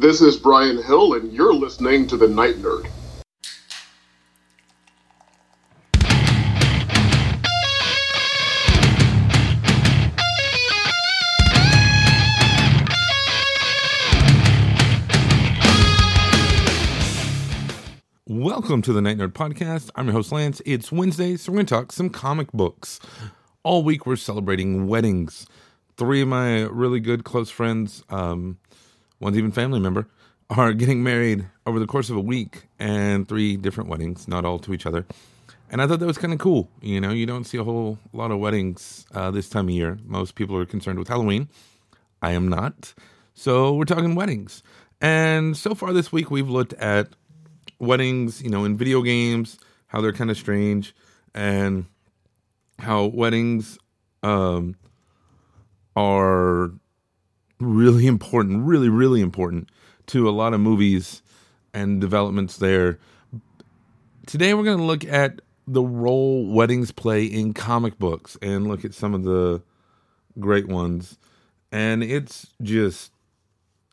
This is Brian Hill, and you're listening to The Night Nerd. Welcome to the Night Nerd Podcast. I'm your host, Lance. It's Wednesday, so we're going to talk some comic books. All week, we're celebrating weddings. Three of my really good close friends, um, one's even family member, are getting married over the course of a week and three different weddings, not all to each other. And I thought that was kind of cool. You know, you don't see a whole lot of weddings uh, this time of year. Most people are concerned with Halloween. I am not. So we're talking weddings. And so far this week, we've looked at weddings, you know, in video games, how they're kind of strange, and how weddings um, are really important, really, really important to a lot of movies and developments there. Today, we're going to look at the role weddings play in comic books and look at some of the great ones. And it's just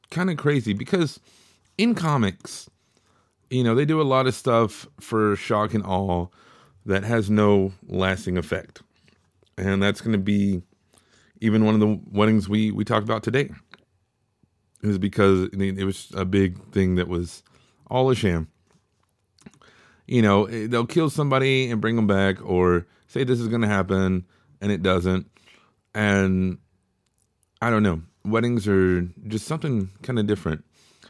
kind of crazy because in comics, you know, they do a lot of stuff for shock and awe that has no lasting effect. And that's going to be even one of the weddings we, we talked about today. Is because it was a big thing that was all a sham. You know, eh, they'll kill somebody and bring them back, or say this is going to happen and it doesn't. And I don't know. Weddings are just something kind of different.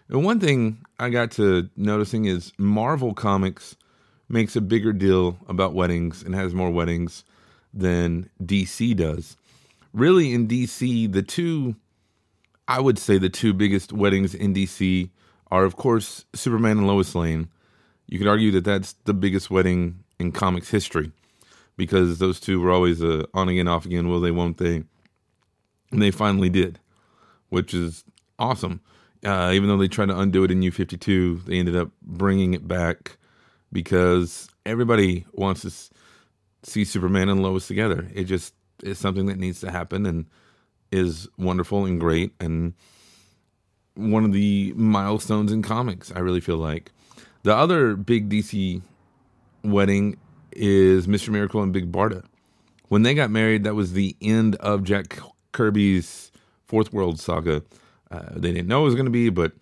And one thing I got to noticing is Marvel Comics makes a bigger deal about weddings and has more weddings than DC does. Really, in DC, the two, I would say, the two biggest weddings in DC are, of course, Superman and Lois Lane. You could argue that that's the biggest wedding in comics history because those two were always a on again, off again, will they, won't they? And they finally did, which is awesome. Uh, even though they tried to undo it in New 52, they ended up bringing it back because everybody wants to see Superman and Lois together. It just is something that needs to happen and is wonderful and great and one of the milestones in comics, I really feel like. The other big DC wedding is Mr. Miracle and Big Barda. When they got married, that was the end of Jack Kirby's Fourth World saga. Uh, they didn't know it was going to be, but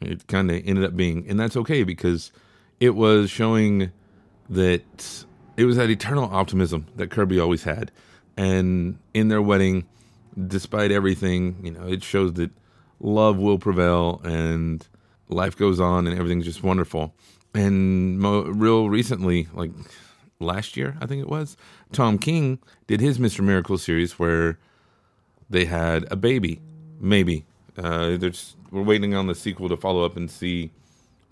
it kind of ended up being, and that's okay because it was showing that it was that eternal optimism that Kirby always had, and in their wedding, despite everything, you know, it shows that love will prevail and life goes on and everything's just wonderful. And mo- real recently, like last year, I think it was, Tom King did his Mr. Miracle series where they had a baby, maybe uh, we're waiting on the sequel to follow up and see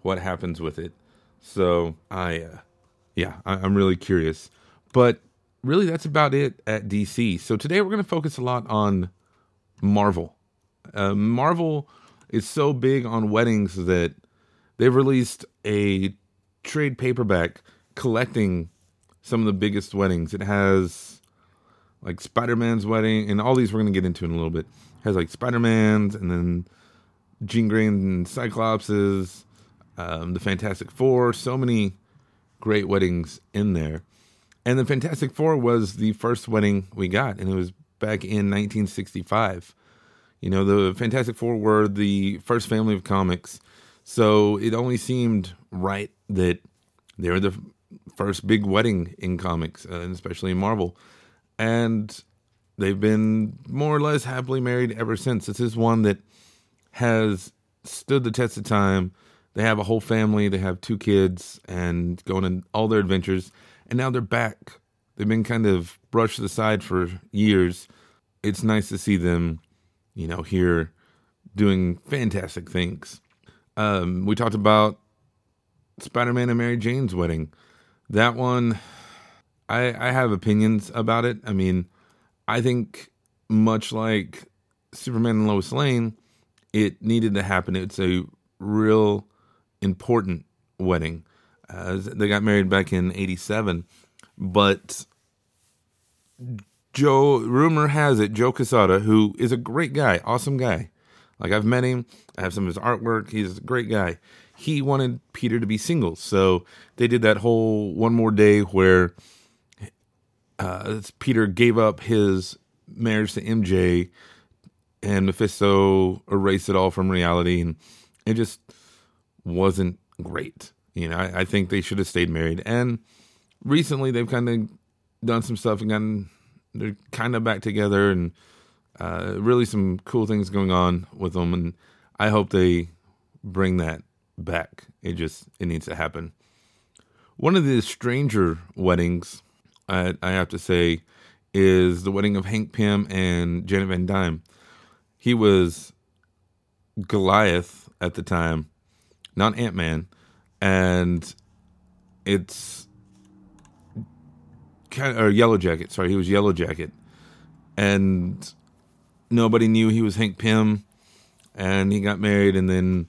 what happens with it. So I, uh, yeah, I, I'm really curious. But really, that's about it at DC. So today we're going to focus a lot on Marvel. Uh, Marvel is so big on weddings that they've released a trade paperback collecting some of the biggest weddings. It has like Spider Man's wedding, and all these we're going to get into in a little bit has like Spider Man's and then Jean Grey and Cyclopses, um, the Fantastic Four, so many great weddings in there. And the Fantastic Four was the first wedding we got, and it was back in 1965. You know, the Fantastic Four were the first family of comics, so it only seemed right that they were the first big wedding in comics, uh, and especially in Marvel. And they've been more or less happily married ever since. This is one that has stood the test of time. They have a whole family, they have two kids, and going on all their adventures. And now they're back. They've been kind of brushed aside for years. It's nice to see them, you know, here doing fantastic things. Um, we talked about Spider Man and Mary Jane's wedding. That one, I, I have opinions about it. I mean, I think much like Superman and Lois Lane, it needed to happen. It's a real important wedding. Uh, they got married back in '87, but Joe. Rumor has it Joe Quesada, who is a great guy, awesome guy, Like I've met him, I have some of his artwork. He's a great guy. He wanted Peter to be single, so they did that whole one more day where uh, Peter gave up his marriage to MJ, and Mephisto erased it all from reality, and it just wasn't great. You know, I, I think they should have stayed married. And recently, they've kind of done some stuff and gotten they're kind of back together, and uh, really some cool things going on with them. And I hope they bring that back. It just it needs to happen. One of the stranger weddings, I, I have to say, is the wedding of Hank Pym and Janet Van Dyne. He was Goliath at the time, not Ant Man, and it's kind of, or Yellow Jacket. Sorry, he was Yellow Jacket, and nobody knew he was Hank Pym, and he got married, and then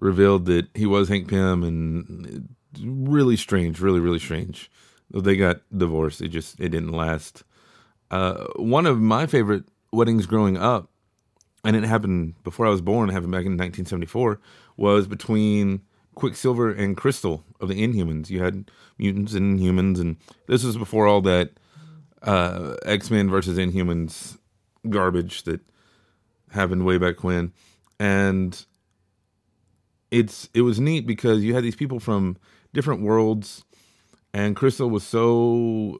revealed that he was Hank Pym, and really strange, really really strange. They got divorced. It just it didn't last. Uh, one of my favorite weddings growing up, and it happened before I was born. It happened back in 1974. Was between Quicksilver and Crystal of the Inhumans. You had mutants and Inhumans, and this was before all that uh, X Men versus Inhumans garbage that happened way back when. And it's it was neat because you had these people from different worlds, and Crystal was so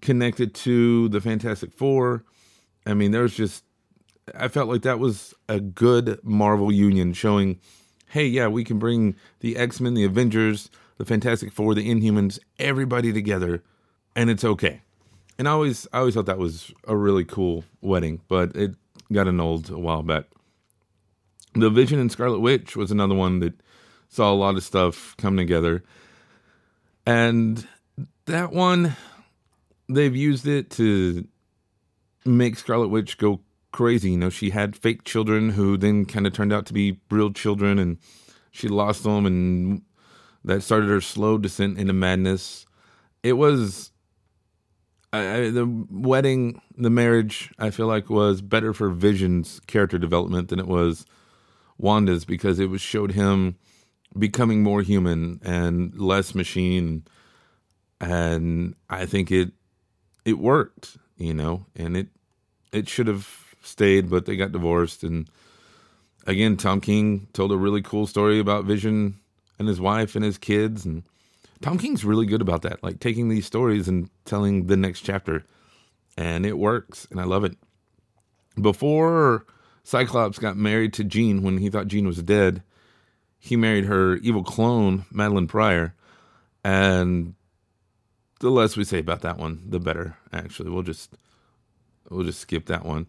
connected to the Fantastic Four. I mean, there's just I felt like that was a good Marvel union showing, hey, yeah, we can bring the X Men, the Avengers, the Fantastic Four, the Inhumans, everybody together, and it's okay. And I always, I always thought that was a really cool wedding, but it got annulled a while back. The Vision and Scarlet Witch was another one that saw a lot of stuff come together, and that one, they've used it to make Scarlet Witch go crazy. You know, she had fake children who then kind of turned out to be real children, and she lost them, and that started her slow descent into madness. It was I, the wedding, the marriage. I feel like was better for Vision's character development than it was Wanda's because it was showed him becoming more human and less machine, and I think it it worked. You know, and it it should have stayed, but they got divorced. And again, Tom King told a really cool story about Vision and his wife and his kids. And Tom King's really good about that, like taking these stories and telling the next chapter. And it works, and I love it. Before Cyclops got married to Jean when he thought Jean was dead, he married her evil clone, Madelyne Pryor. And the less we say about that one, the better. Actually, we'll just we'll just skip that one.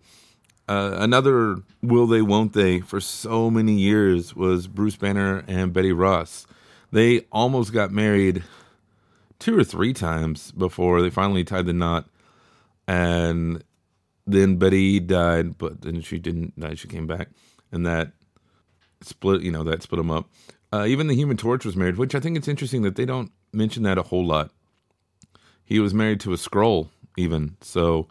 Uh, another will they won't they for so many years was Bruce Banner and Betty Ross. They almost got married two or three times before they finally tied the knot, and then Betty died, but then she didn't die. She came back, and that split. You know that split them up. Uh, even the Human Torch was married, which I think it's interesting that they don't mention that a whole lot. He was married to a Skrull, even so.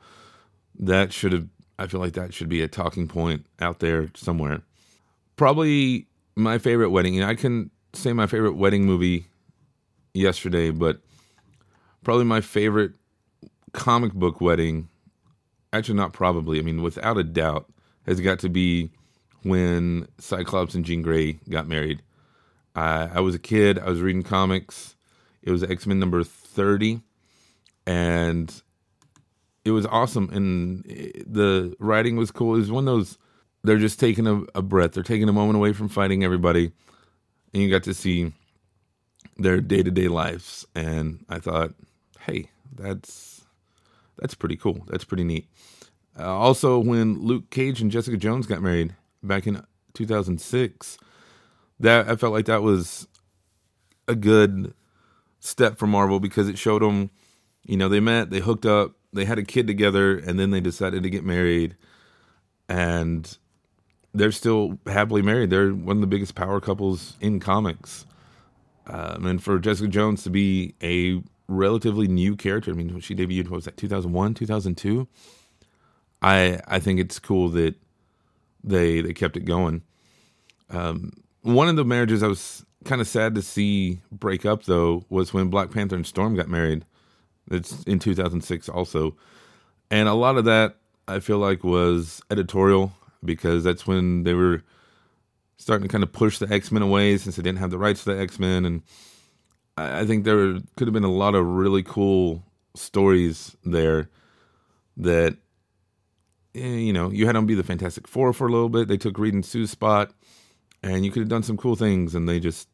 That should have I feel like that should be a talking point out there somewhere. Probably my favorite wedding. You know, I can say my favorite wedding movie yesterday, but probably my favorite comic book wedding. Actually, not probably. I mean, without a doubt, has got to be when Cyclops and Jean Grey got married. I, I was a kid. I was reading comics. It was X Men number thirty, and it was awesome, and the writing was cool. It was one of those they're just taking a, a breath. They're taking a moment away from fighting everybody, and you got to see their day to day lives. And I thought, hey, that's that's pretty cool. That's pretty neat. Uh, also, when Luke Cage and Jessica Jones got married back in 2006, that I felt like that was a good step for Marvel because it showed them, you know, they met, they hooked up, they had a kid together and then they decided to get married and they're still happily married. They're one of the biggest power couples in comics. Um, and for Jessica Jones to be a relatively new character, I mean, she debuted, what was that, 2001, 2002? I, I think it's cool that they they kept it going. Um, one of the marriages I was kind of sad to see break up though was when Black Panther and Storm got married. It's in 2006 also, and a lot of that I feel like was editorial because that's when they were starting to kind of push the X Men away since they didn't have the rights to the X Men, and I, think there could have been a lot of really cool stories there that eh, you know you had them be the Fantastic Four for a little bit. They took Reed and Sue's spot, and you could have done some cool things, and they just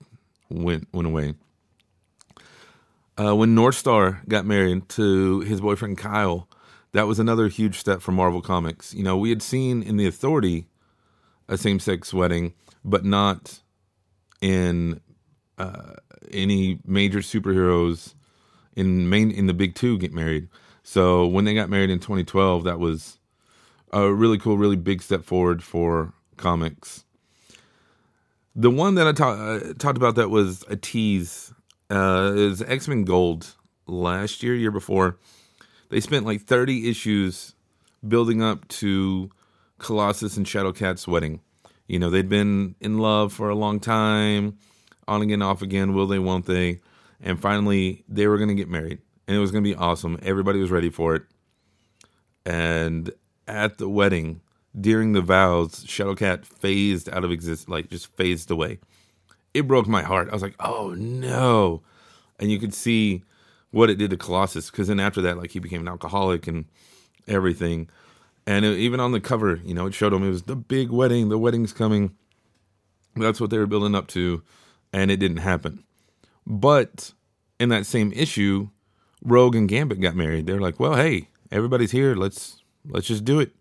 went went away. Uh, when Northstar got married to his boyfriend Kyle, that was another huge step for Marvel Comics. You know, we had seen in the Authority a same sex wedding, but not in uh, any major superheroes in main in the big two get married. So when they got married in 2012, that was a really cool, really big step forward for comics. The one that I ta- uh, talked about that was a tease uh, it was X Men Gold last year, year before. They spent like 30 issues building up to Colossus and Shadowcat's wedding. You know, they'd been in love for a long time, on again, off again, will they, won't they? And finally, they were going to get married, and it was going to be awesome. Everybody was ready for it. And at the wedding, during the vows, Shadowcat phased out of existence, like just phased away. It broke my heart. I was like, oh no. And you could see what it did to Colossus, because then after that, like he became an alcoholic and everything. And it, even on the cover, you know, it showed him it was the big wedding, the wedding's coming. That's what they were building up to, and it didn't happen. But in that same issue, Rogue and Gambit got married. They're like, well, hey, everybody's here. Let's let's just do it.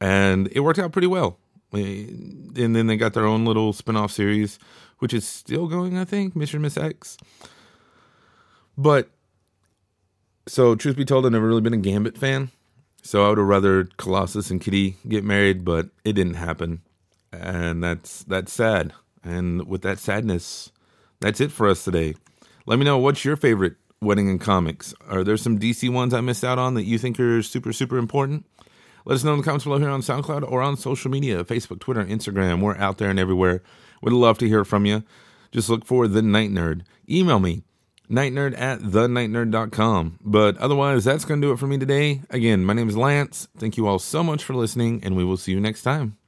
And it worked out pretty well. And then they got their own little spin-off series, which is still going, I think, Mr. Miss X. But so truth be told, I've never really been a Gambit fan. So I would have rather Colossus and Kitty get married, but it didn't happen. And that's that's sad. And with that sadness, that's it for us today. Let me know what's your favorite wedding in comics. Are there some DC ones I missed out on that you think are super, super important? Let us know in the comments below here on SoundCloud or on social media Facebook, Twitter, Instagram. We're out there and everywhere. Would love to hear from you. Just look for The Night Nerd. Email me, nightnerd at thenightnerd.com. But otherwise, that's going to do it for me today. Again, my name is Lance. Thank you all so much for listening, and we will see you next time.